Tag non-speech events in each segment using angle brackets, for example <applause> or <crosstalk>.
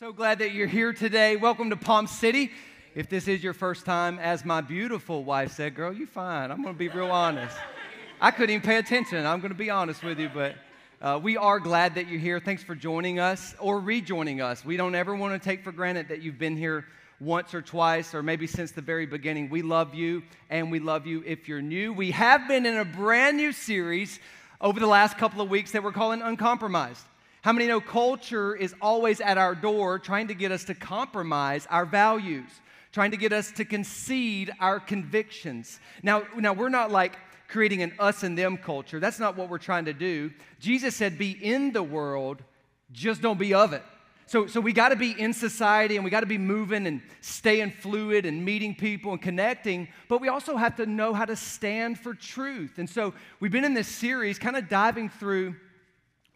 So glad that you're here today. Welcome to Palm City. If this is your first time, as my beautiful wife said, girl, you fine. I'm going to be real honest. I couldn't even pay attention. I'm going to be honest with you, but uh, we are glad that you're here. Thanks for joining us or rejoining us. We don't ever want to take for granted that you've been here once or twice or maybe since the very beginning. We love you and we love you if you're new. We have been in a brand new series over the last couple of weeks that we're calling Uncompromised. How many know culture is always at our door trying to get us to compromise our values, trying to get us to concede our convictions? Now, now we're not like creating an us and them culture. That's not what we're trying to do. Jesus said, Be in the world, just don't be of it. So, so we got to be in society and we got to be moving and staying fluid and meeting people and connecting, but we also have to know how to stand for truth. And so we've been in this series kind of diving through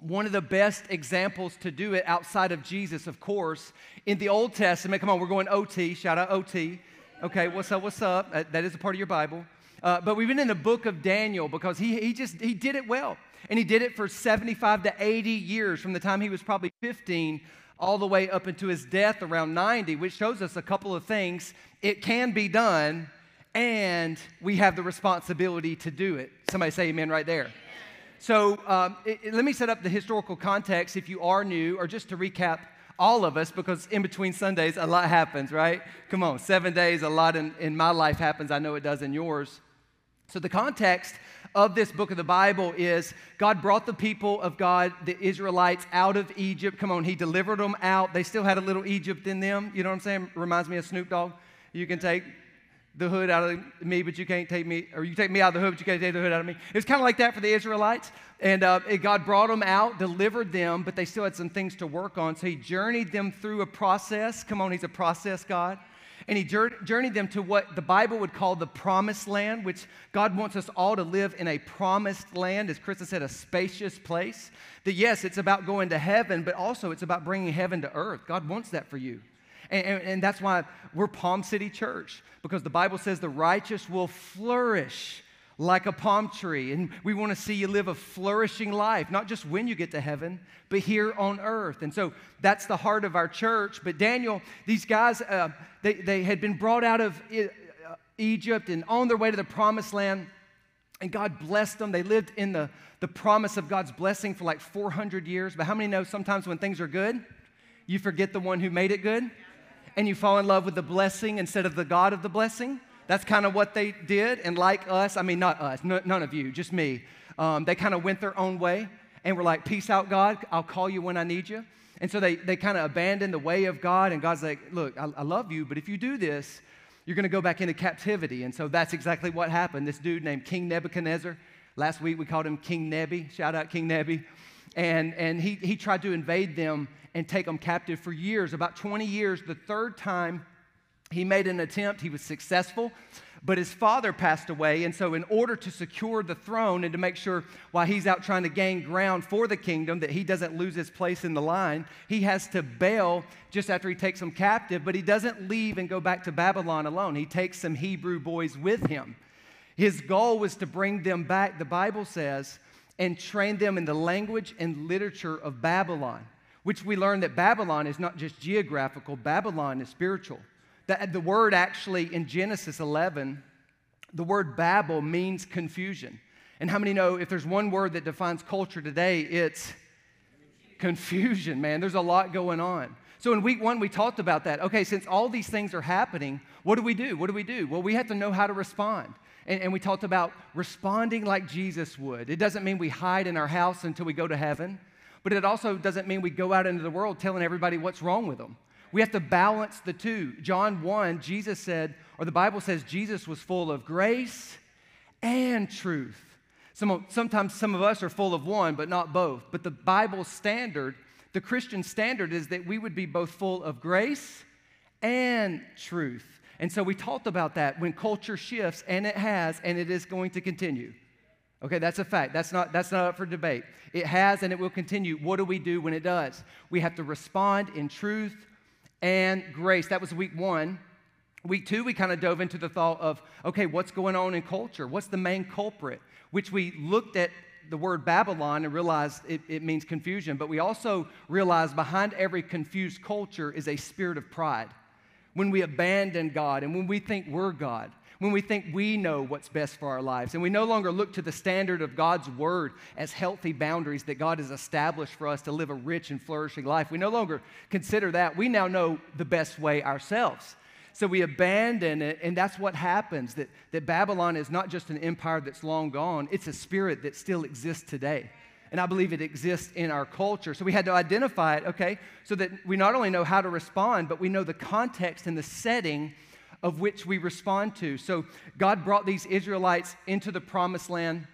one of the best examples to do it outside of Jesus, of course, in the Old Testament. Come on, we're going OT. Shout out OT. Okay, what's up? What's up? That, is a part of your Bible. Uh, but we've been in the book of Daniel because he, he just he did it well, and he did it for 75 to 80 years from the time he was probably 15 all the way up into his death around 90, which shows us a couple of things. It can be done, and we have the responsibility to do it. Somebody say amen right there. So um, it, it, let me set up the historical context if you are new, or just to recap all of us, because in between Sundays, a lot happens, right? Come on, seven days, a lot in, in my life happens. I know it does in yours. So the context of this book of the Bible is God brought the people of God, the Israelites, out of Egypt. Come on, He delivered them out. They still had a little Egypt in them. You know what I'm saying? Reminds me of Snoop Dogg. You can take the hood out of me, but you can't take me, or you take me out of the hood, but you can't take the hood out of me. It was kind of like that for the Israelites. And uh, God brought them out, delivered them, but they still had some things to work on. So He journeyed them through a process. Come on, He's a process God. And He journeyed them to what the Bible would call the promised land, which God wants us all to live in a promised land, as Krista said, a spacious place. That yes, it's about going to heaven, but also it's about bringing heaven to earth. God wants that for you. And, and, and, that's why we're Palm City Church, because the Bible says the righteous will flourish like a palm tree. And we want to see you live a flourishing life, not just when you get to heaven, but here on earth. And so that's the heart of our church. But Daniel, these guys, uh, they, they had been brought out of uh, Egypt and on their way to the promised land. And God blessed them. They lived in the, the promise of God's blessing for like 400 years. But how many know sometimes when things are good, you forget the one who made it good? And you fall in love with the blessing instead of the God of the blessing. That's kind of what they did. And like us, I mean, not us, n- none of you, just me, um, they kind of went their own way and were like, Peace out, God. I'll call you when I need you. And so they, they kind of abandoned the way of God. And God's like, Look, I, I love you, but if you do this, you're going to go back into captivity. And so that's exactly what happened. This dude named King Nebuchadnezzar, last week we called him King Nebi. Shout out King Nebi. And, and he, he tried to invade them and take them captive for years, about 20 years. The third time he made an attempt, he was successful, but his father passed away. And so, in order to secure the throne and to make sure while he's out trying to gain ground for the kingdom that he doesn't lose his place in the line, he has to bail just after he takes them captive. But he doesn't leave and go back to Babylon alone, he takes some Hebrew boys with him. His goal was to bring them back, the Bible says, and train them in the language and literature of Babylon which we learn that Babylon is not just geographical, Babylon is spiritual. The, the word actually in Genesis 11, the word Babel means confusion. And how many know if there's one word that defines culture today, it's confusion, man. There's a lot going on. So in week one, we talked about that. Okay, since all these things are happening, what do we do? What do we do? Well, we have to know how to respond. And, and we talked about responding like Jesus would. It doesn't mean we hide in our house until we go to heaven but it also doesn't mean we go out into the world telling everybody what's wrong with them. We have to balance the two. John 1, Jesus said, or the Bible says Jesus was full of grace and truth. Some, sometimes some of us are full of one, but not both. But the Bible standard, the Christian standard, is that we would be both full of grace and truth. And so we talked about that when culture shifts, and it has, and it is going to continue. Okay, that's a fact. That's not, that's not up for debate. It has and it will continue. What do we do when it does? We have to respond in truth and grace. That was week one. Week two, we kind of dove into the thought of okay, what's going on in culture? What's the main culprit? Which we looked at the word Babylon and realized it, it means confusion, but we also realized behind every confused culture is a spirit of pride. When we abandon God and when we think we're God, when we think we know what's best for our lives, and we no longer look to the standard of God's word as healthy boundaries that God has established for us to live a rich and flourishing life, we no longer consider that. We now know the best way ourselves. So we abandon it, and that's what happens that, that Babylon is not just an empire that's long gone, it's a spirit that still exists today. And I believe it exists in our culture. So we had to identify it, okay, so that we not only know how to respond, but we know the context and the setting of which we respond to. So God brought these Israelites into the promised land.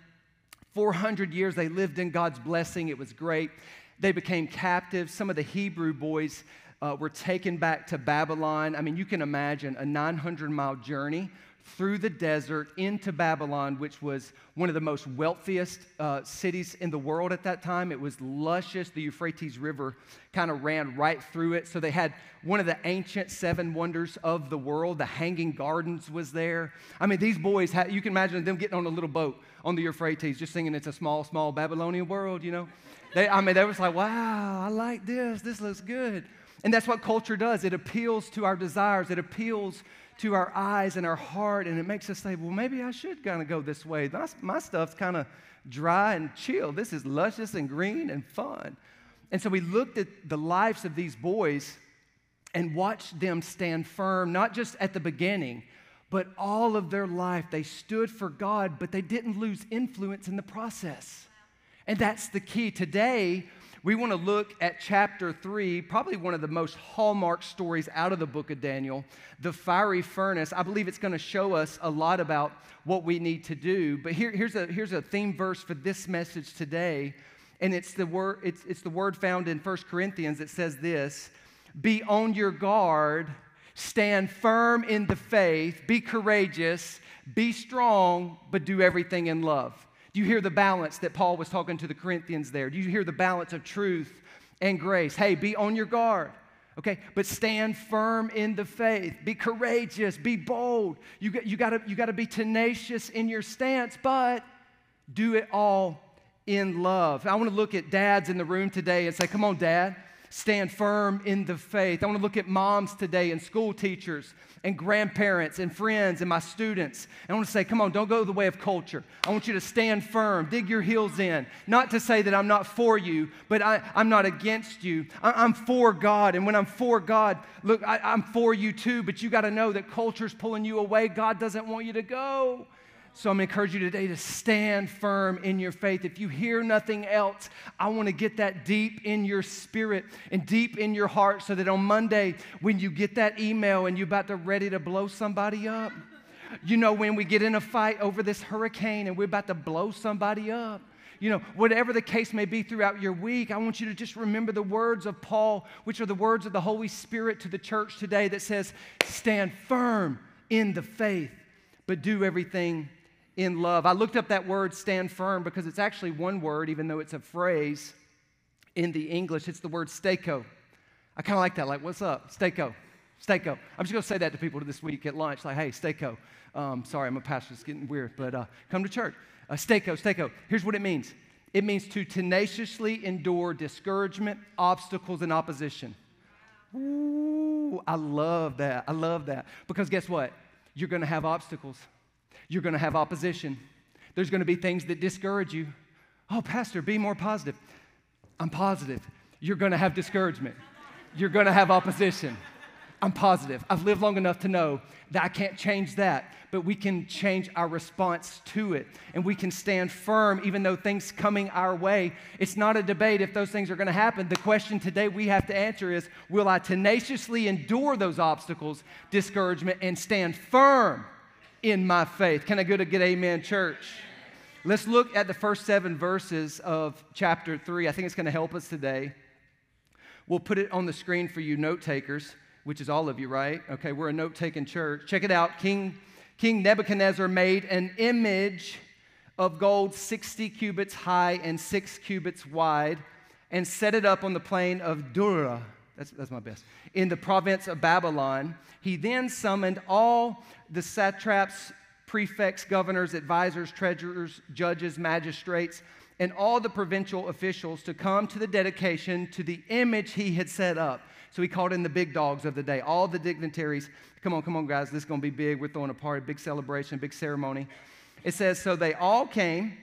400 years they lived in God's blessing. It was great. They became captives. Some of the Hebrew boys uh, were taken back to Babylon. I mean, you can imagine a 900 mile journey through the desert into Babylon, which was one of the most wealthiest uh, cities in the world at that time. It was luscious. The Euphrates River kind of ran right through it. So they had one of the ancient seven wonders of the world. The Hanging Gardens was there. I mean, these boys, had, you can imagine them getting on a little boat on the Euphrates, just singing, It's a small, small Babylonian world, you know? They, I mean, they was like, wow, I like this. This looks good. And that's what culture does. It appeals to our desires, it appeals to our eyes and our heart, and it makes us say, well, maybe I should kind of go this way. My, my stuff's kind of dry and chill. This is luscious and green and fun. And so we looked at the lives of these boys and watched them stand firm, not just at the beginning, but all of their life. They stood for God, but they didn't lose influence in the process. And that's the key. Today, we want to look at chapter three, probably one of the most hallmark stories out of the book of Daniel, the fiery furnace. I believe it's going to show us a lot about what we need to do. But here, here's, a, here's a theme verse for this message today. And it's the word, it's, it's the word found in 1 Corinthians that says this Be on your guard, stand firm in the faith, be courageous, be strong, but do everything in love. Do you hear the balance that Paul was talking to the Corinthians there? Do you hear the balance of truth and grace? Hey, be on your guard. Okay, but stand firm in the faith. Be courageous. Be bold. You, got, you, gotta, you gotta be tenacious in your stance, but do it all in love. I wanna look at dads in the room today and say, Come on, dad stand firm in the faith. I want to look at moms today and school teachers and grandparents and friends and my students. I want to say, come on, don't go the way of culture. I want you to stand firm, dig your heels in. Not to say that I'm not for you, but I, am not against you. I, am for God. And when I'm for God, look, I, I'm for you too, but you got to know that culture's pulling you away. God doesn't want you to go. So I'm encourage you today to stand firm in your faith. If you hear nothing else, I want to get that deep in your spirit and deep in your heart so that on Monday, when you get that email and you're about to ready to blow somebody up, you know, when we get in a fight over this hurricane and we're about to blow somebody up, you know, whatever the case may be throughout your week, I want you to just remember the words of Paul, which are the words of the Holy Spirit to the church today that says, Stand firm in the faith, but do everything in love. I looked up that word stand firm because it's actually one word, even though it's a phrase in the English. It's the word stako. I kind of like that. Like, what's up? Stako. Stako. I'm just going to say that to people this week at lunch. Like, hey, stako. Um, sorry, I'm a pastor. It's getting weird, but uh, come to church. Uh, stako, stako. Here's what it means it means to tenaciously endure discouragement, obstacles, and opposition. Ooh, I love that. I love that. Because guess what? You're going to have obstacles. You're going to have opposition. There's going to be things that discourage you. Oh, Pastor, be more positive. I'm positive. You're going to have discouragement. You're going to have opposition. I'm positive. I've lived long enough to know that I can't change that, but we can change our response to it. And we can stand firm even though things coming our way. It's not a debate if those things are going to happen. The question today we have to answer is will I tenaciously endure those obstacles, discouragement, and stand firm in my faith. Can I go to get amen, church? Let's look at the first seven verses of chapter three. I think it's going to help us today. We'll put it on the screen for you, note takers, which is all of you, right? Okay, we're a note taking church. Check it out. King, King Nebuchadnezzar made an image of gold 60 cubits high and six cubits wide and set it up on the plain of Dura. That's, that's my best. In the province of Babylon. He then summoned all the satraps, prefects, governors, advisors, treasurers, judges, magistrates, and all the provincial officials to come to the dedication to the image he had set up. So he called in the big dogs of the day, all the dignitaries. Come on, come on, guys, this is going to be big. We're throwing a party, big celebration, big ceremony. It says, So they all came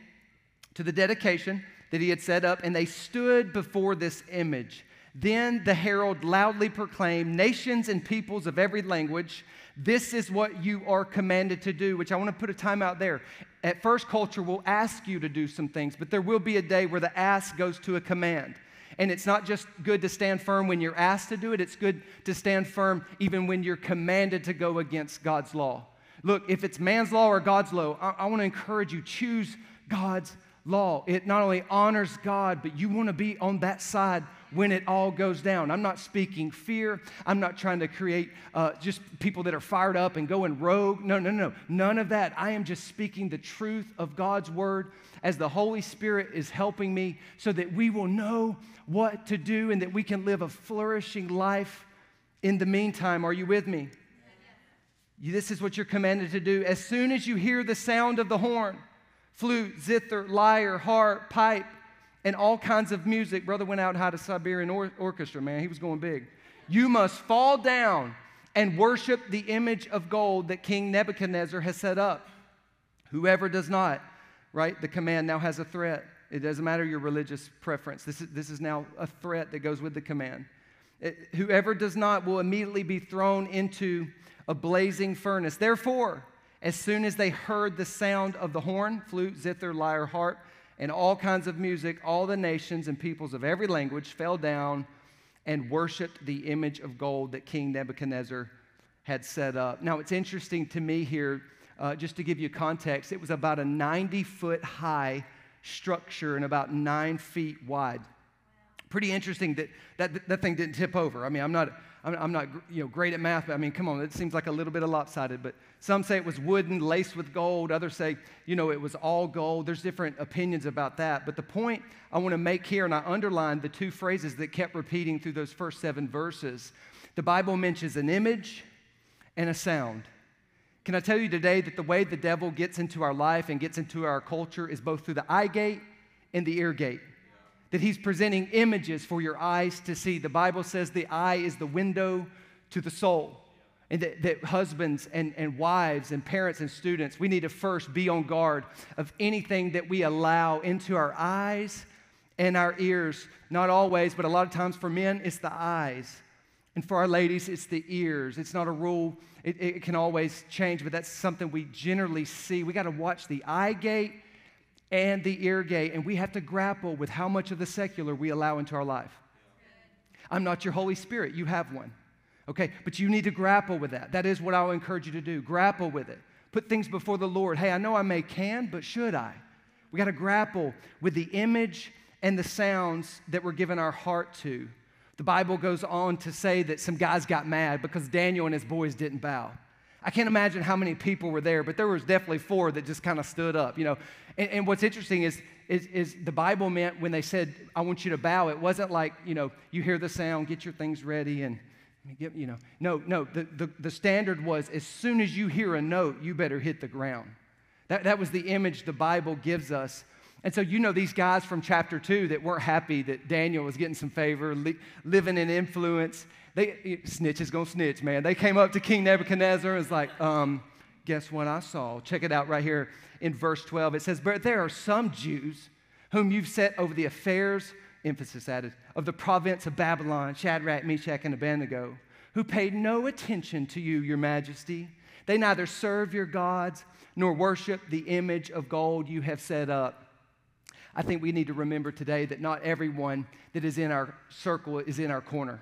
to the dedication that he had set up, and they stood before this image. Then the herald loudly proclaimed, Nations and peoples of every language, this is what you are commanded to do, which I want to put a time out there. At first, culture will ask you to do some things, but there will be a day where the ask goes to a command. And it's not just good to stand firm when you're asked to do it, it's good to stand firm even when you're commanded to go against God's law. Look, if it's man's law or God's law, I, I want to encourage you choose God's law. It not only honors God, but you want to be on that side when it all goes down. I'm not speaking fear. I'm not trying to create uh, just people that are fired up and going rogue. No, no, no. None of that. I am just speaking the truth of God's word as the Holy Spirit is helping me so that we will know what to do and that we can live a flourishing life in the meantime. Are you with me? This is what you're commanded to do. As soon as you hear the sound of the horn, flute, zither, lyre, harp, pipe, and all kinds of music. Brother went out and had a Siberian or- orchestra, man. He was going big. You must fall down and worship the image of gold that King Nebuchadnezzar has set up. Whoever does not, right? The command now has a threat. It doesn't matter your religious preference. This is, this is now a threat that goes with the command. It, whoever does not will immediately be thrown into a blazing furnace. Therefore, as soon as they heard the sound of the horn, flute, zither, lyre, harp, and all kinds of music, all the nations and peoples of every language fell down and worshiped the image of gold that King Nebuchadnezzar had set up. Now, it's interesting to me here, uh, just to give you context, it was about a 90 foot high structure and about nine feet wide. Pretty interesting that, that that thing didn't tip over. I mean, I'm not, I'm, not you know, great at math, but I mean, come on, it seems like a little bit of lopsided. But some say it was wooden, laced with gold. Others say, you know, it was all gold. There's different opinions about that. But the point I want to make here, and I underlined the two phrases that kept repeating through those first seven verses. The Bible mentions an image and a sound. Can I tell you today that the way the devil gets into our life and gets into our culture is both through the eye gate and the ear gate? That he's presenting images for your eyes to see. The Bible says the eye is the window to the soul. And that, that, husbands and, and wives and parents and students, we need to first be on guard of anything that we allow into our eyes and our ears. Not always, but a lot of times for men, it's the eyes. And for our ladies, it's the ears. It's not a rule, it, it can always change, but that's something we generally see. We got to watch the eye gate and the ear gate, and we have to grapple with how much of the secular we allow into our life. I'm not your Holy Spirit, you have one. Okay, but you need to grapple with that. That is what I'll encourage you to do. Grapple with it. Put things before the Lord. Hey, I know I may can, but should I? We got to grapple with the image and the sounds that we're giving our heart to. The Bible goes on to say that some guys got mad because Daniel and his boys didn't bow. I can't imagine how many people were there, but there was definitely four that just kind of stood up, you know. And, and, what's interesting is, is, is the Bible meant when they said, I want you to bow, it wasn't like, you know, you hear the sound, get your things ready, and get, you know. No, no, the, the, the standard was as soon as you hear a note, you better hit the ground. That, that was the image the Bible gives us. And so, you know, these guys from chapter two that weren't happy that Daniel was getting some favor, li- living in influence, they, snitch is gonna snitch, man. They came up to King Nebuchadnezzar and was like, um, guess what I saw? Check it out right here in verse 12. It says, But there are some Jews whom you've set over the affairs, emphasis added, of the province of Babylon, Shadrach, Meshach, and Abednego, who paid no attention to you, your majesty. They neither serve your gods nor worship the image of gold you have set up. I think we need to remember today that not everyone that is in our circle is in our corner.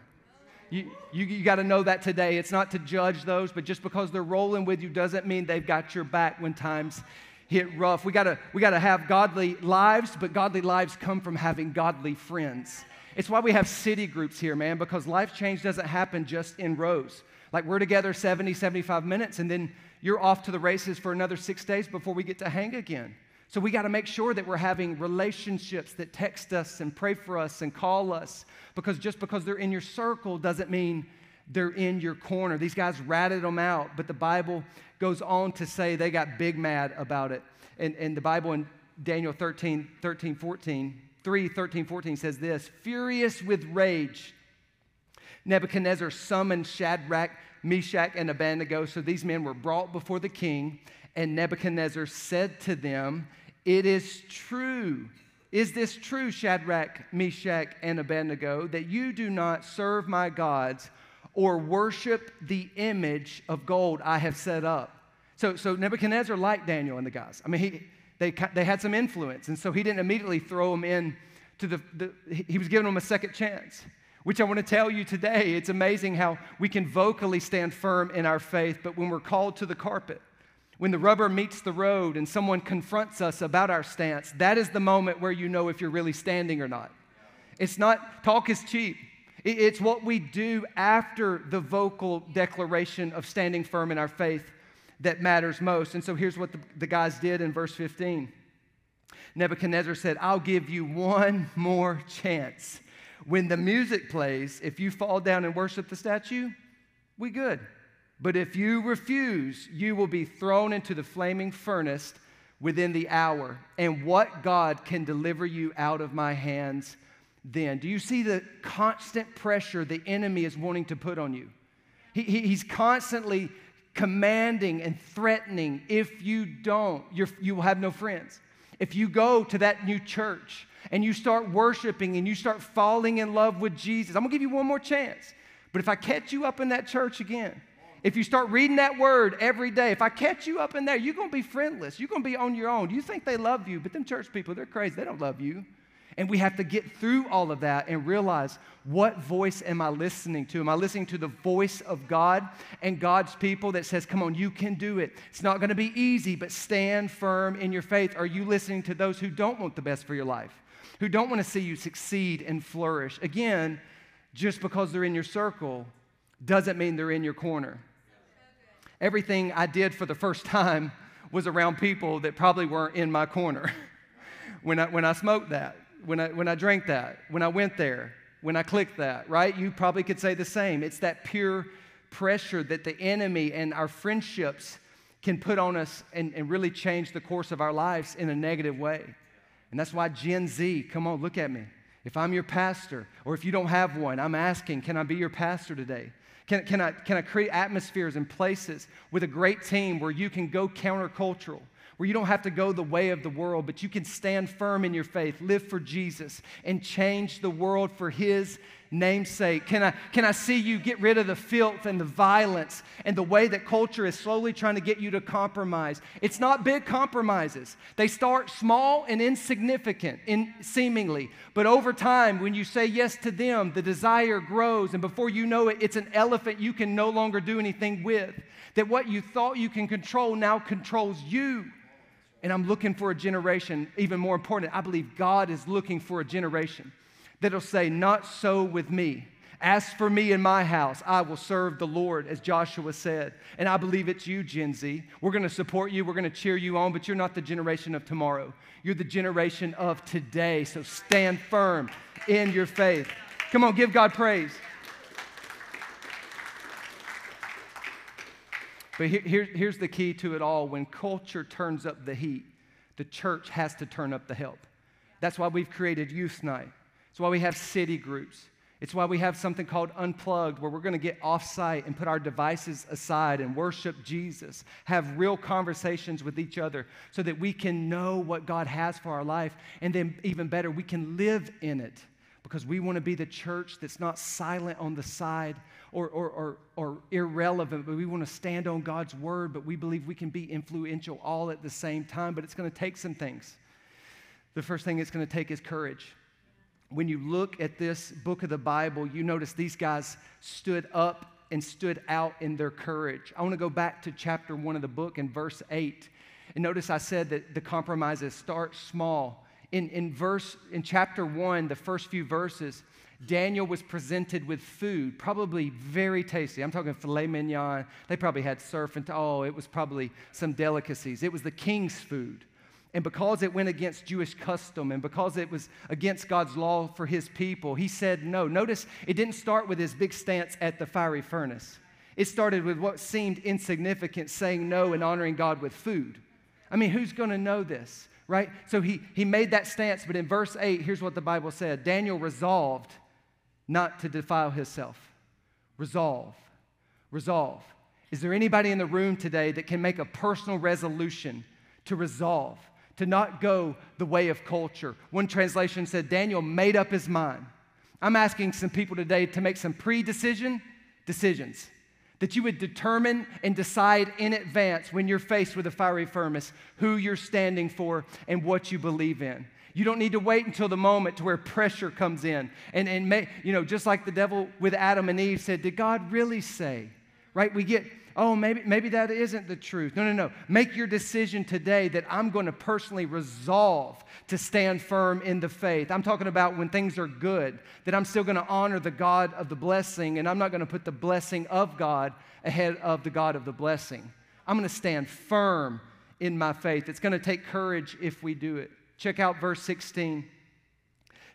You, you, you got to know that today. It's not to judge those, but just because they're rolling with you doesn't mean they've got your back when times hit rough. We got to we got to have godly lives, but godly lives come from having godly friends. It's why we have city groups here, man, because life change doesn't happen just in rows. Like we're together 70, 75 minutes, and then you're off to the races for another six days before we get to hang again. So we got to make sure that we're having relationships that text us and pray for us and call us because just because they're in your circle doesn't mean they're in your corner. These guys ratted them out, but the Bible goes on to say they got big mad about it. And, and the Bible in Daniel 13, 13, 14, 3, 13, 14 says this Furious with rage, Nebuchadnezzar summoned Shadrach, Meshach, and Abednego. So these men were brought before the king, and Nebuchadnezzar said to them, It is true. Is this true, Shadrach, Meshach, and Abednego, that you do not serve my gods or worship the image of gold I have set up? So, so Nebuchadnezzar liked Daniel and the guys. I mean, he, they, they had some influence, and so he didn't immediately throw them in to the, the he was giving them a second chance which I want to tell you today. It's amazing how we can vocally stand firm in our faith, but when we're called to the carpet, when the rubber meets the road and someone confronts us about our stance, that is the moment where you know if you're really standing or not. It's not, talk is cheap. It's what we do after the vocal declaration of standing firm in our faith that matters most. And so here's what the, the guys did in verse 15 Nebuchadnezzar said, I'll give you one more chance when the music plays, if you fall down and worship the statue, we good. But if you refuse, you will be thrown into the flaming furnace within the hour. And what God can deliver you out of my hands then? Do you see the constant pressure the enemy is wanting to put on you? He, he, he's constantly commanding and threatening if you don't, you will have no friends. If you go to that new church, and you start worshiping and you start falling in love with Jesus, I'm gonna give you one more chance. But if I catch you up in that church again, if you start reading that word every day, if I catch you up in there, you're gonna be friendless. You're gonna be on your own. You think they love you, but them church people, they're crazy. They don't love you. And we have to get through all of that and realize what voice am I listening to? Am I listening to the voice of God and God's people that says, Come on, you can do it? It's not going to be easy, but stand firm in your faith. Are you listening to those who don't want the best for your life? who don't want to see you succeed and flourish. Again, just because they're in your circle doesn't mean they're in your corner. Everything I did for the first time was around people that probably weren't in my corner. <laughs> when, I, when I smoked that, when I, when I drank that, when I went there, when I clicked that, right? You probably could say the same. It's that pure pressure that the enemy and our friendships can put on us and, and really change the course of our lives in a negative way. And that's why Gen Z, come on, look at me. If I'm your pastor, or if you don't have one, I'm asking, can I be your pastor today? Can, can, I, can I create atmospheres and places with a great team where you can go countercultural, where you don't have to go the way of the world, but you can stand firm in your faith, live for Jesus, and change the world for His namesake? Can I, can I see you get rid of the filth and the violence and the way that culture is slowly trying to get you to compromise? It's not big compromises. They start small and insignificant, in, seemingly. But over time, when you say yes to them, the desire grows. And before you know it, it's an elephant you can no longer do anything with. That what you thought you can control now controls you. And I'm looking for a generation, even more important, I believe God is looking for a generation that'll say, Not so with me. As for me and my house, I will serve the Lord, as Joshua said. And I believe it's you, Gen Z. We're going to support you, we're going to cheer you on, but you're not the generation of tomorrow. You're the generation of today. So stand firm in your faith. Come on, give God praise. But here, here, here's the key to it all when culture turns up the heat, the church has to turn up the help. That's why we've created Youth Night. It's why we have city groups. It's why we have something called Unplugged, where we're going to get off site and put our devices aside and worship Jesus, have real conversations with each other so that we can know what God has for our life. And then, even better, we can live in it because we want to be the church that's not silent on the side or, or, or, or irrelevant, but we want to stand on God's word, but we believe we can be influential all at the same time. But it's going to take some things. The first thing it's going to take is courage when you look at this book of the Bible, you notice these guys stood up and stood out in their courage. I want to go back to chapter one of the book in verse 8. And notice I said that the compromises start small. In, in verse in chapter one, the first few verses, Daniel was presented with food, probably very tasty. I'm talking filet mignon. They probably had surf and oh, it was probably some delicacies. It was the king's food. And because it went against Jewish custom and because it was against God's law for his people, he said no. Notice it didn't start with his big stance at the fiery furnace. It started with what seemed insignificant, saying no and honoring God with food. I mean, who's going to know this? right? So he, he made that stance, but in verse 8, here's what the Bible said Daniel resolved not to defile himself. Resolve. Resolve. Is there anybody in the room today that can make a personal resolution to resolve, to not go the way of culture? One translation said Daniel made up his mind. I'm asking some people today to make some pre decision decisions that you would determine and decide in advance when you're faced with a fiery furnace who you're standing for and what you believe in. You don't need to wait until the moment to where pressure comes in. And, and may, you know, just like the devil with Adam and Eve said, Did God really say? Right? We get oh, maybe, maybe that isn't the truth. No, no, no. Make your decision today that I'm going to personally resolve to stand firm in the faith. I'm talking about when things are good, that I'm still going to honor the God of the blessing, and I'm not going to put the blessing of God ahead of the God of the blessing. I'm going to stand firm in my faith. It's going to take courage if we do it. Check out verse 16.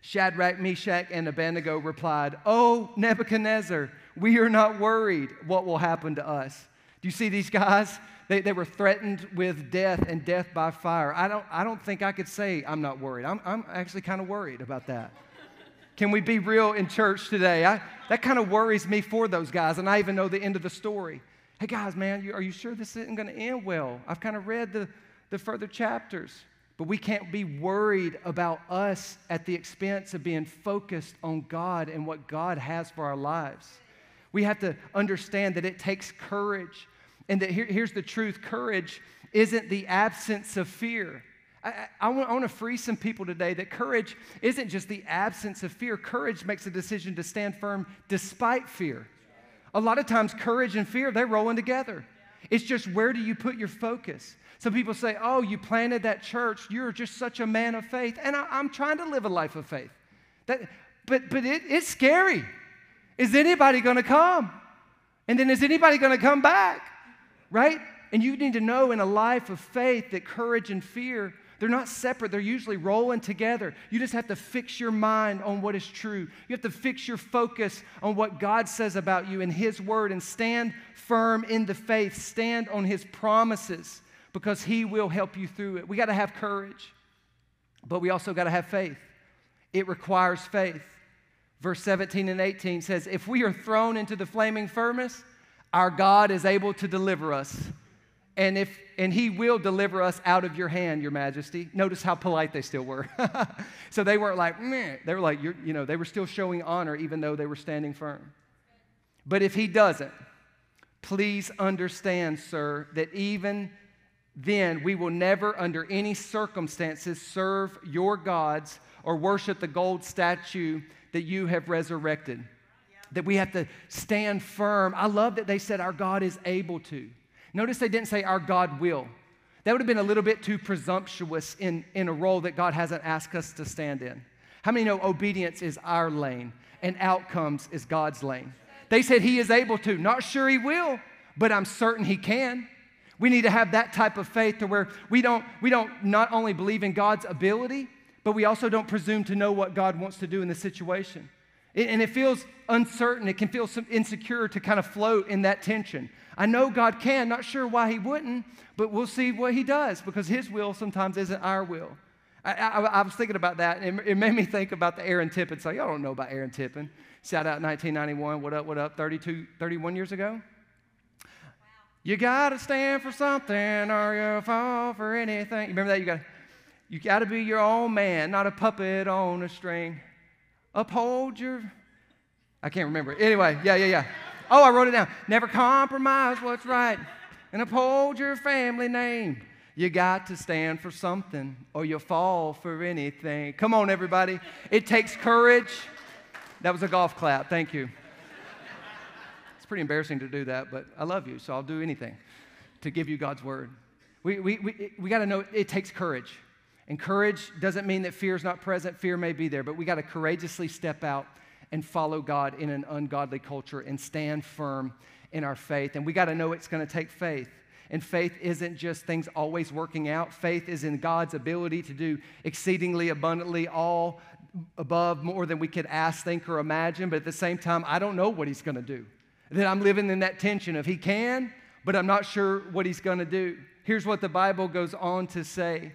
Shadrach, Meshach, and Abednego replied, Oh, Nebuchadnezzar, we are not worried what will happen to us. Do you see these guys? They, they were threatened with death and death by fire. I don't, I don't think I could say I'm not worried. I'm, I'm actually kind of worried about that. Can we be real in church today? I, that kind of worries me for those guys, and I even know the end of the story. Hey, guys, man, you, are you sure this isn't going to end well? I've kind of read the, the further chapters, but we can't be worried about us at the expense of being focused on God and what God has for our lives. We have to understand that it takes courage and that here, here's the truth courage isn't the absence of fear. I, I, want, I, want, to free some people today that courage isn't just the absence of fear. Courage makes a decision to stand firm despite fear. A lot of times, courage and fear, they're rolling together. It's just where do you put your focus? Some people say, Oh, you planted that church. You're just such a man of faith. And I, am trying to live a life of faith. That, but but it, it's scary. Is anybody going to come? And then is anybody going to come back? Right? And you need to know in a life of faith that courage and fear, they're not separate, they're usually rolling together. You just have to fix your mind on what is true. You have to fix your focus on what God says about you in His Word and stand firm in the faith, stand on His promises because He will help you through it. We got to have courage, but we also got to have faith. It requires faith. Verse 17 and 18 says, If we are thrown into the flaming furnace, our God is able to deliver us. And, if, and he will deliver us out of your hand, your majesty. Notice how polite they still were. <laughs> so they weren't like, Meh. they were like, you know, they were still showing honor even though they were standing firm. But if he doesn't, please understand, sir, that even then we will never, under any circumstances, serve your gods or worship the gold statue that you have resurrected that we have to stand firm. I love that they said our God is able to. Notice they didn't say our God will. That would have been a little bit too presumptuous in, in a role that God hasn't asked us to stand in. How many know obedience is our lane and outcomes is God's lane? They said He is able to. Not sure He will, but I'm certain He can. We need to have that type of faith to where we don't, we don't not only believe in God's ability, but we also don't presume to know what God wants to do in the situation. And it feels uncertain. It can feel insecure to kind of float in that tension. I know God can, not sure why He wouldn't, but we'll see what He does because His will sometimes isn't our will. I, I, I was thinking about that, and it made me think about the Aaron Tippin. So, y'all don't know about Aaron Tippin. Shout out 1991. What up, what up? 32, 31 years ago? You gotta stand for something or you'll fall for anything. You remember that? You gotta, you gotta be your own man, not a puppet on a string. Uphold your, I can't remember. Anyway, yeah, yeah, yeah. Oh, I wrote it down. Never compromise what's right and uphold your family name. You got to stand for something or you'll fall for anything. Come on, everybody. It takes courage. That was a golf clap. Thank you. It's pretty embarrassing to do that, but I love you, so I'll do anything to give you God's word. We, we, we, we got to know it takes courage. And courage doesn't mean that fear is not present, fear may be there, but we got to courageously step out and follow God in an ungodly culture and stand firm in our faith. And we got to know it's going to take faith. And faith isn't just things always working out. Faith is in God's ability to do exceedingly abundantly all above more than we could ask, think, or imagine. But at the same time, I don't know what He's going to do. That I'm living in that tension of He can, but I'm not sure what He's going to do. Here's what the Bible goes on to say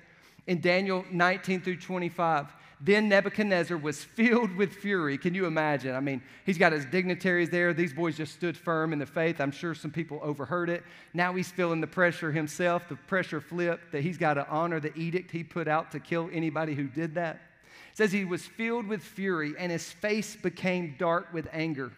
In Daniel 19 through 25, then Nebuchadnezzar was filled with fury. Can you imagine? I mean, he's got his dignitaries there. These boys just stood firm in the faith. I'm sure some people overheard it. Now he's feeling the pressure himself, the pressure flipped that he's got to honor the edict he put out to kill anybody who did that. It says he was filled with fury and his face became dark with anger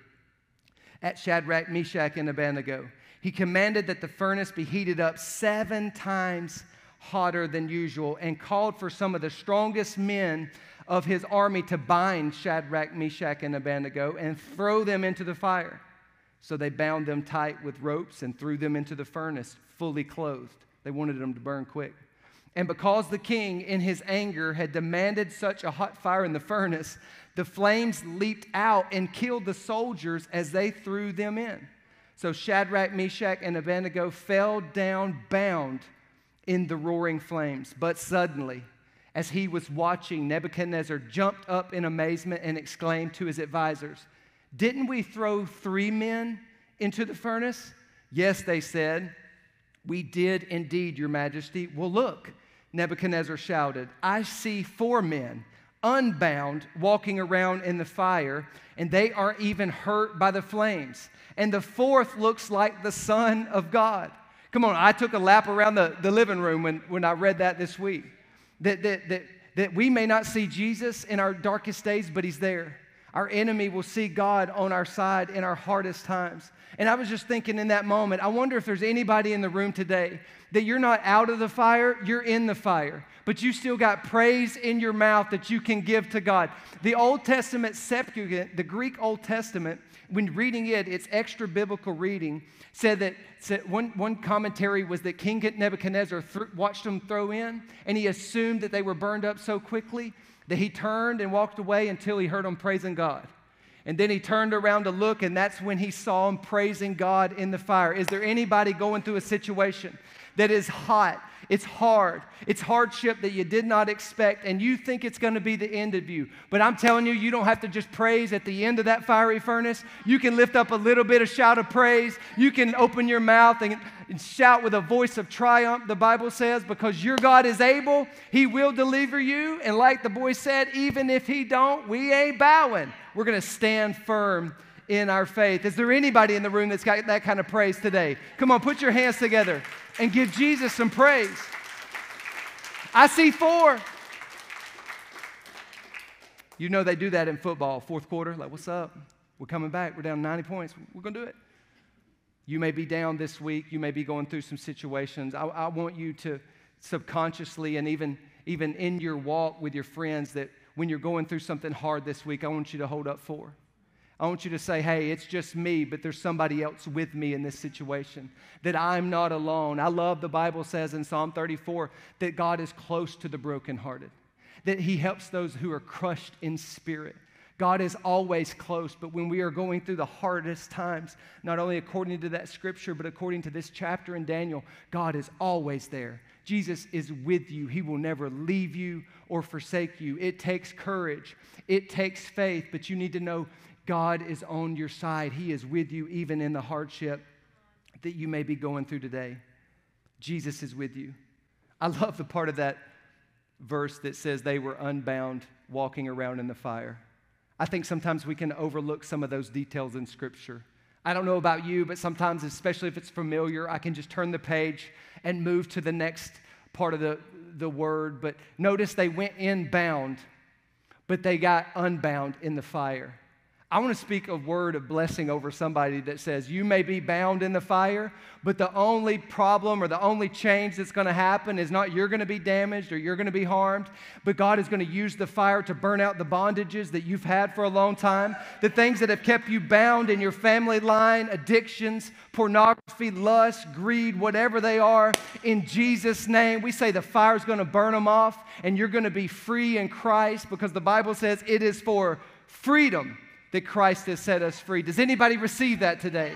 at Shadrach, Meshach, and Abednego. He commanded that the furnace be heated up seven times hotter than usual and called for some of the strongest men of his army to bind Shadrach, Meshach, and Abednego and throw them into the fire. So they bound them tight with ropes and threw them into the furnace, fully clothed. They wanted them to burn quick. And because the king, in his anger, had demanded such a hot fire in the furnace, the flames leaped out and killed the soldiers as they threw them in. So Shadrach, Meshach, and Abednego fell down bound in the roaring flames. But suddenly, as he was watching, Nebuchadnezzar jumped up in amazement and exclaimed to his advisors, Didn't we throw three men into the furnace? Yes, they said. We did indeed, Your Majesty. Well, look, Nebuchadnezzar shouted, I see four men unbound walking around in the fire, and they aren't even hurt by the flames. And the fourth looks like the Son of God. Come on, I took a lap around the, the living room when, when I read that this week that, that, that, that we may not see Jesus in our darkest days, but He's there. Our enemy will see God on our side in our hardest times. And I was just thinking in that moment, I wonder if there's anybody in the room today that you're not out of the fire, you're in the fire, but you still got praise in your mouth that you can give to God. The Old Testament Septuagint, the Greek Old Testament, when reading it, it's extra biblical reading, said that said one, one commentary was that King Nebuchadnezzar th- watched them throw in, and he assumed that they were burned up so quickly that he turned and walked away until he heard them praising God. And then he turned around to look, and that's when he saw them praising God in the fire. Is there anybody going through a situation that is hot it's hard. It's hardship that you did not expect, and you think it's going to be the end of you. But I'm telling you, you don't have to just praise at the end of that fiery furnace. You can lift up a little bit of shout of praise. You can open your mouth and, and shout with a voice of triumph, the Bible says, because your God is able. He will deliver you. And like the boy said, even if He don't, we ain't bowing. We're going to stand firm in our faith. Is there anybody in the room that's got that kind of praise today? Come on, put your hands together and give Jesus some praise. I see four. You know they do that in football, fourth quarter, like, what's up? We're coming back. We're down 90 points. We're going to do it. You may be down this week. You may be going through some situations. I, I want you to subconsciously and even, even in your walk with your friends that when you're going through something hard this week, I want you to hold up four. I want you to say, hey, it's just me, but there's somebody else with me in this situation, that I'm not alone. I love the Bible says in Psalm 34 that God is close to the brokenhearted, that He helps those who are crushed in spirit. God is always close, but when we are going through the hardest times, not only according to that scripture, but according to this chapter in Daniel, God is always there. Jesus is with you. He will never leave you or forsake you. It takes courage, it takes faith, but you need to know God is on your side. He is with you even in the hardship that you may be going through today. Jesus is with you. I love the part of that verse that says they were unbound walking around in the fire. I think sometimes we can overlook some of those details in Scripture. I don't know about you, but sometimes, especially if it's familiar, I can just turn the page and move to the next part of the, the word. But notice they went in bound, but they got unbound in the fire. I want to speak a word of blessing over somebody that says, You may be bound in the fire, but the only problem or the only change that's going to happen is not you're going to be damaged or you're going to be harmed, but God is going to use the fire to burn out the bondages that you've had for a long time, the things that have kept you bound in your family line, addictions, pornography, lust, greed, whatever they are. In Jesus' name, we say the fire is going to burn them off and you're going to be free in Christ because the Bible says it is for freedom that Christ has set us free. Does anybody receive that today?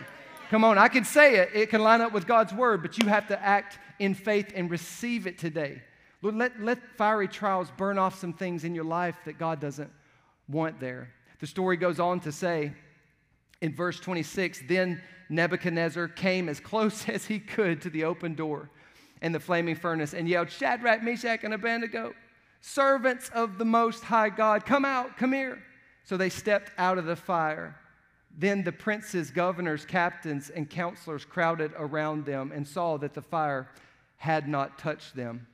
Come on, I can say it. It can line up with God's word, but you have to act in faith and receive it today. Lord, let, let fiery trials burn off some things in your life that God doesn't want there. The story goes on to say in verse 26 then Nebuchadnezzar came as close <laughs> as he could to the open door and the flaming furnace and yelled, Shadrach, Meshach, and Abednego, servants of the Most High God, come out, come here. So they stepped out of the fire. Then the princes, governors, captains, and counselors crowded around them and saw that the fire had not touched them.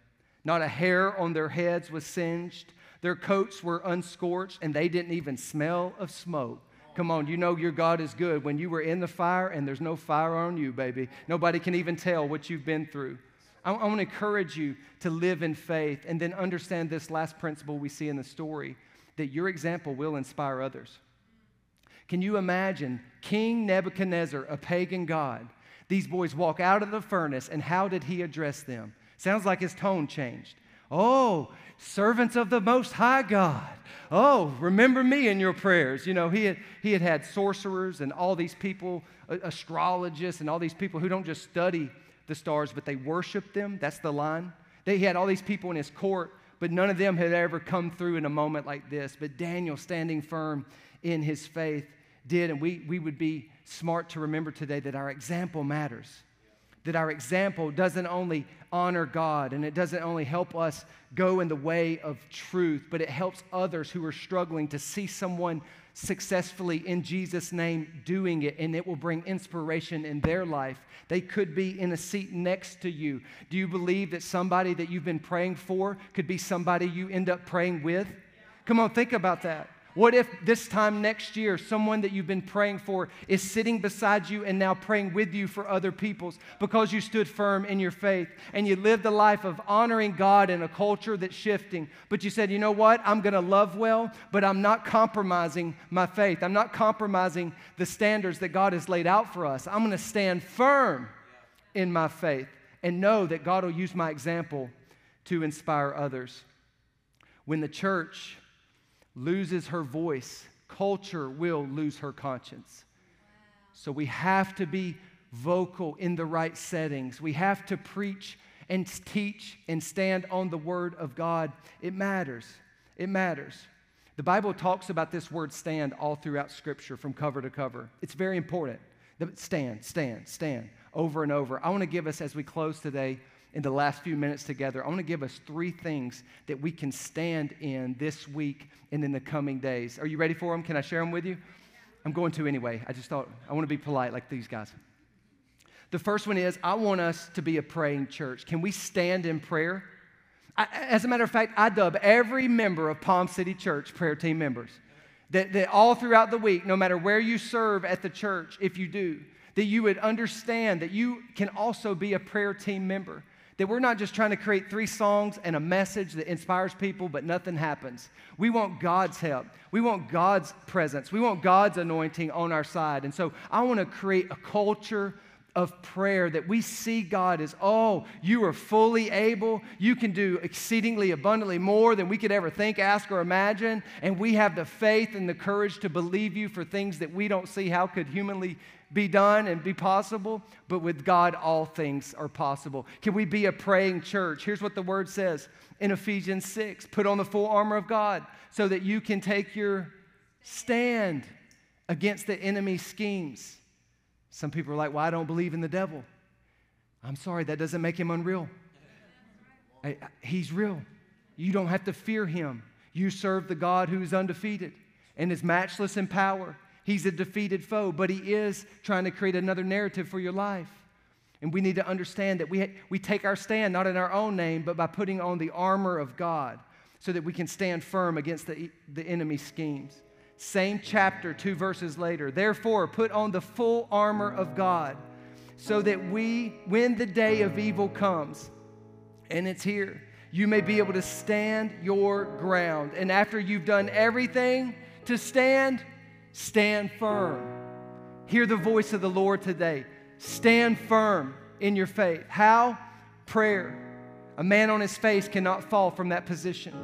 Not a hair on their heads was singed. Their coats were unscorched, and they didn't even smell of smoke. Come on, you know your God is good when you were in the fire and there's no fire on you, baby. Nobody can even tell what you've been through. I, I want to encourage you to live in faith and then understand this last principle we see in the story that your example will inspire others. Can you imagine King Nebuchadnezzar, a pagan god? These boys walk out of the furnace, and how did he address them? Sounds like his tone changed. Oh, servants of the Most High God. Oh, remember me in your prayers. You know, he had, he had had sorcerers and all these people, astrologists, and all these people who don't just study the stars, but they worship them. That's the line. They, he had all these people in his court, but none of them had ever come through in a moment like this. But Daniel, standing firm in his faith, did. And we, we would be smart to remember today that our example matters. That our example doesn't only honor God and it doesn't only help us go in the way of truth, but it helps others who are struggling to see someone successfully in Jesus' name doing it, and it will bring inspiration in their life. They could be in a seat next to you. Do you believe that somebody that you've been praying for could be somebody you end up praying with? Come on, think about that. What if this time next year, someone that you've been praying for is sitting beside you and now praying with you for other people's because you stood firm in your faith and you lived a life of honoring God in a culture that's shifting, but you said, you know what? I'm going to love well, but I'm not compromising my faith. I'm not compromising the standards that God has laid out for us. I'm going to stand firm in my faith and know that God will use my example to inspire others. When the church loses her voice, culture will lose her conscience. So we have to be vocal in the right settings. We have to preach and teach and stand on the word of God. It matters. It matters. The Bible talks about this word stand all throughout Scripture from cover to cover. It's very important. Stand, stand, stand, over and over. I want to give us, as we close today, in the last few minutes together, I want to give us three things that we can stand in this week and in the coming days. Are you ready for them? Can I share them with you? I'm going to anyway. I just thought I want to be polite like these guys. The first one is I want us to be a praying church. Can we stand in prayer? I, as a matter of fact, I dub every member of Palm City Church prayer team members. That, that all throughout the week, no matter where you serve at the church, if you do, that you would understand that you can also be a prayer team member. That we're not just trying to create three songs and a message that inspires people, but nothing happens. We want God's help. We want God's presence. We want God's anointing on our side. And so I want to create a culture of prayer that we see God as, oh, you are fully able. You can do exceedingly abundantly more than we could ever think, ask, or imagine. And we have the faith and the courage to believe you for things that we don't see how could humanly be done and be possible, but with God, all things are possible. Can we be a praying church? Here's what the word says in Ephesians 6 put on the full armor of God so that you can take your stand against the enemy's schemes. Some people are like, well, I don't believe in the devil. I'm sorry, that doesn't make him unreal. He's real. You don't have to fear him. You serve the God who is undefeated and is matchless in power. He's a defeated foe, but he is trying to create another narrative for your life. And we need to understand that we, we take our stand not in our own name, but by putting on the armor of God so that we can stand firm against the, the enemy's schemes. Same chapter, two verses later. Therefore, put on the full armor of God so that we, when the day of evil comes, and it's here, you may be able to stand your ground. And after you've done everything to stand, Stand firm. Hear the voice of the Lord today. Stand firm in your faith. How? Prayer. A man on his face cannot fall from that position.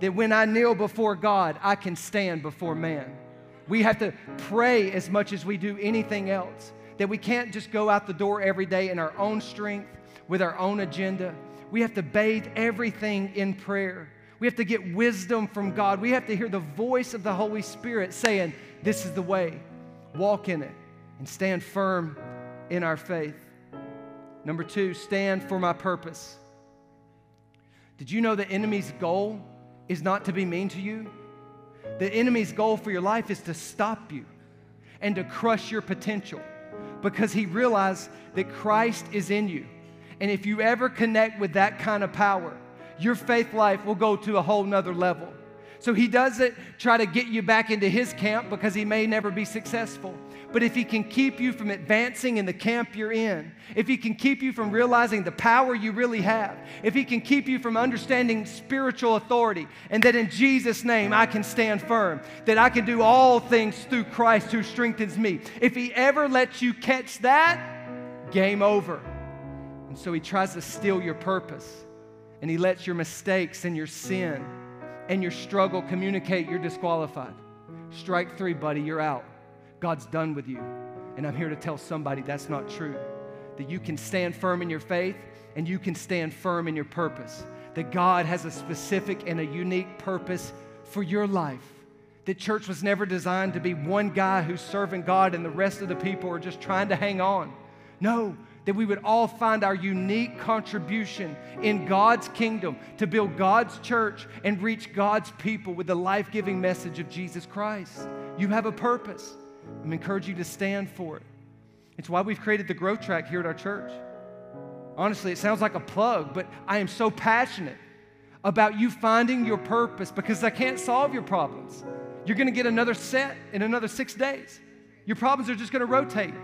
That when I kneel before God, I can stand before man. We have to pray as much as we do anything else. That we can't just go out the door every day in our own strength, with our own agenda. We have to bathe everything in prayer. We have to get wisdom from God. We have to hear the voice of the Holy Spirit saying, This is the way. Walk in it and stand firm in our faith. Number two, stand for my purpose. Did you know the enemy's goal is not to be mean to you? The enemy's goal for your life is to stop you and to crush your potential because he realized that Christ is in you. And if you ever connect with that kind of power, your faith life will go to a whole nother level. So he doesn't try to get you back into his camp because he may never be successful. But if he can keep you from advancing in the camp you're in, if he can keep you from realizing the power you really have, if he can keep you from understanding spiritual authority, and that in Jesus' name I can stand firm, that I can do all things through Christ who strengthens me, if he ever lets you catch that, game over. And so he tries to steal your purpose, and he lets your mistakes and your sin and your struggle communicate you're disqualified. Strike three, buddy, you're out. God's done with you. And I'm here to tell somebody that's not true. That you can stand firm in your faith and you can stand firm in your purpose. That God has a specific and a unique purpose for your life. That church was never designed to be one guy who's serving God and the rest of the people are just trying to hang on. No, that we would all find our unique contribution in God's kingdom to build God's church and reach God's people with the life giving message of Jesus Christ. You have a purpose. I'm encouraging you to stand for it. It's why we've created the growth track here at our church. Honestly, it sounds like a plug, but I am so passionate about you finding your purpose because I can't solve your problems. You're going to get another set in another six days. Your problems are just going to rotate.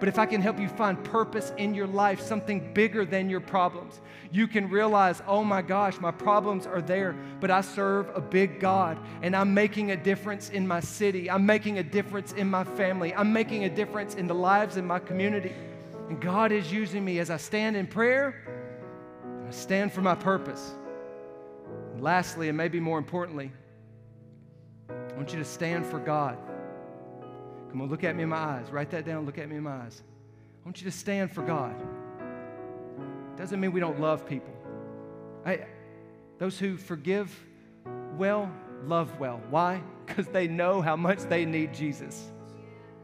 But if I can help you find purpose in your life, something bigger than your problems, you can realize, oh my gosh, my problems are there, but I serve a big God and I'm making a difference in my city. I'm making a difference in my family. I'm making a difference in the lives in my community. And God is using me as I stand in prayer, I stand for my purpose. And lastly, and maybe more importantly, I want you to stand for God. Come on, look at me in my eyes. Write that down. Look at me in my eyes. I want you to stand for God. Doesn't mean we don't love people. I, those who forgive well love well. Why? Because they know how much they need Jesus.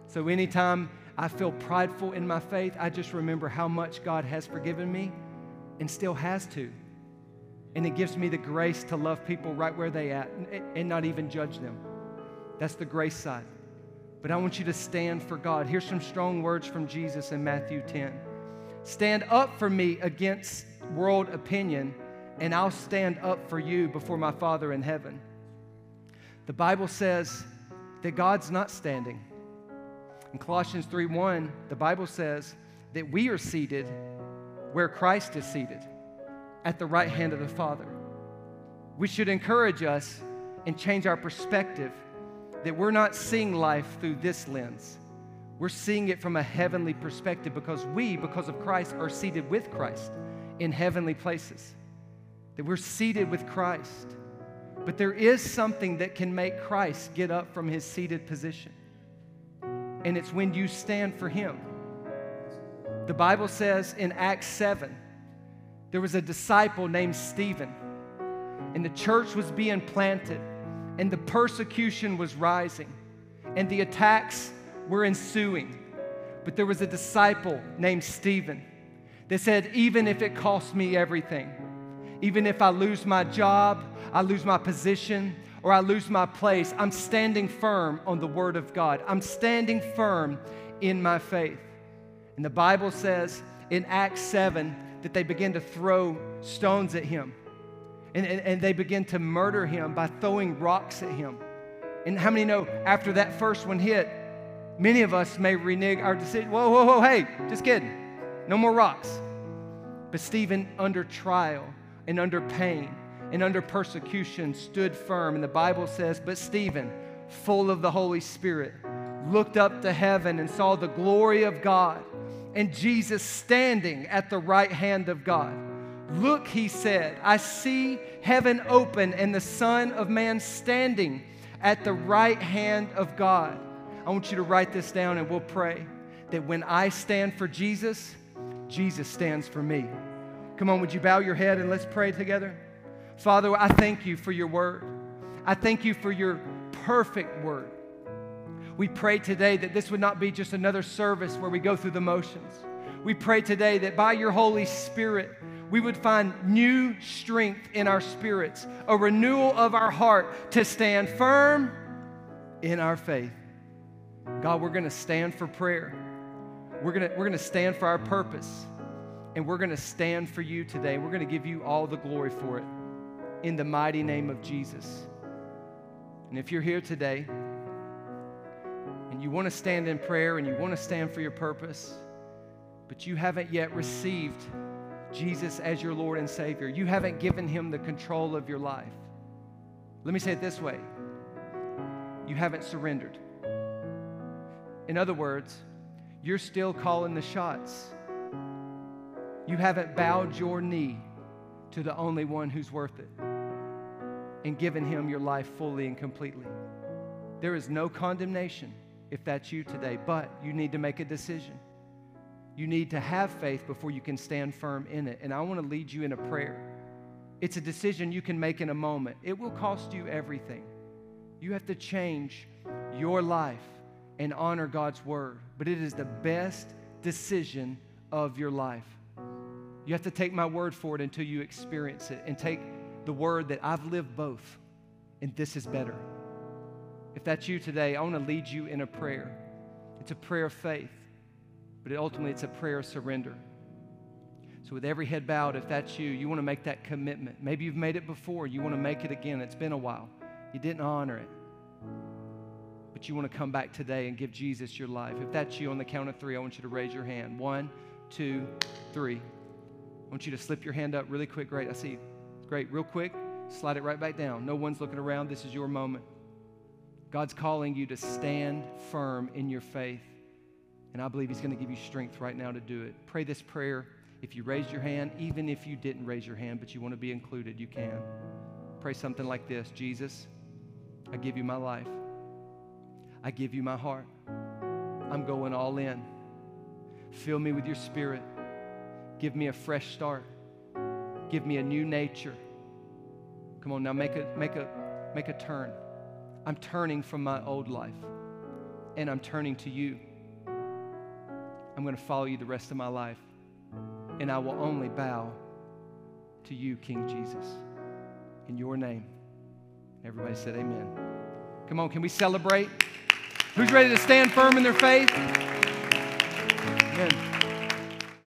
So anytime I feel prideful in my faith, I just remember how much God has forgiven me and still has to. And it gives me the grace to love people right where they at and not even judge them. That's the grace side but I want you to stand for God. Here's some strong words from Jesus in Matthew 10. Stand up for me against world opinion, and I'll stand up for you before my Father in heaven. The Bible says that God's not standing. In Colossians 3:1, the Bible says that we are seated where Christ is seated, at the right hand of the Father. We should encourage us and change our perspective that we're not seeing life through this lens. We're seeing it from a heavenly perspective because we, because of Christ, are seated with Christ in heavenly places. That we're seated with Christ. But there is something that can make Christ get up from his seated position. And it's when you stand for him. The Bible says in Acts 7, there was a disciple named Stephen, and the church was being planted and the persecution was rising, and the attacks were ensuing. But there was a disciple named Stephen that said, Even if it costs me everything, even if I lose my job, I lose my position, or I lose my place, I'm standing firm on the Word of God. I'm standing firm in my faith. And the Bible says in Acts 7 that they began to throw stones at him and, and, and they begin to murder him by throwing rocks at him. And how many know after that first one hit, many of us may renege our decision? Whoa, whoa, whoa, hey, just kidding. No more rocks. But Stephen, under trial and under pain and under persecution, stood firm. And the Bible says, But Stephen, full of the Holy Spirit, looked up to heaven and saw the glory of God and Jesus standing at the right hand of God. Look, he said, I see heaven open and the Son of Man standing at the right hand of God. I want you to write this down and we'll pray that when I stand for Jesus, Jesus stands for me. Come on, would you bow your head and let's pray together? Father, I thank you for your word. I thank you for your perfect word. We pray today that this would not be just another service where we go through the motions We pray today that by your Holy Spirit, we would find new strength in our spirits, a renewal of our heart to stand firm in our faith. God, we're going to stand for prayer. We're going we're to stand for our purpose. And we're going to stand for you today. We're going to give you all the glory for it in the mighty name of Jesus. And if you're here today and you want to stand in prayer and you want to stand for your purpose, but you haven't yet received Jesus as your Lord and Savior, you haven't given him the control of your life. Let me say it this way you haven't surrendered. In other words, you're still calling the shots. You haven't bowed your knee to the only one who's worth it and given him your life fully and completely. There is no condemnation if that's you today, but you need to make a decision. You need to have faith before you can stand firm in it. And I want to lead you in a prayer. It's a decision you can make in a moment, it will cost you everything. You have to change your life and honor God's word, but it is the best decision of your life. You have to take my word for it until you experience it and take the word that I've lived both, and this is better. If that's you today, I want to lead you in a prayer. It's a prayer of faith but ultimately it's a prayer of surrender. So, with every head bowed, if that's you, you want to make that commitment. Maybe you've made it before, you want to make it again. It's been a while. You didn't honor it. But you want to come back today and give Jesus your life. If that's you on the count of three, I want you to raise your hand. One, two, three. I want you to slip your hand up really quick. Great. I see. Great. Real quick. Slide it right back down. No one's looking around. This is your moment. God's calling you to stand firm in your faith. And I believe He's going to give you strength right now to do it. Pray this prayer. If you raised your hand, even if you didn't raise your hand, but you want to be included, you can. Pray something like this Jesus, I give you my life. I give you my heart. I'm going all in. Fill me with your spirit. Give me a fresh start. Give me a new nature. Come on now, make a, make a, make a turn. I'm turning from my old life and I'm turning to you. I'm going to follow you the rest of my life. And I will only bow to you, King Jesus. In your name. Everybody said, Amen. Come on, can we celebrate? Who's ready to stand firm in their faith? Amen.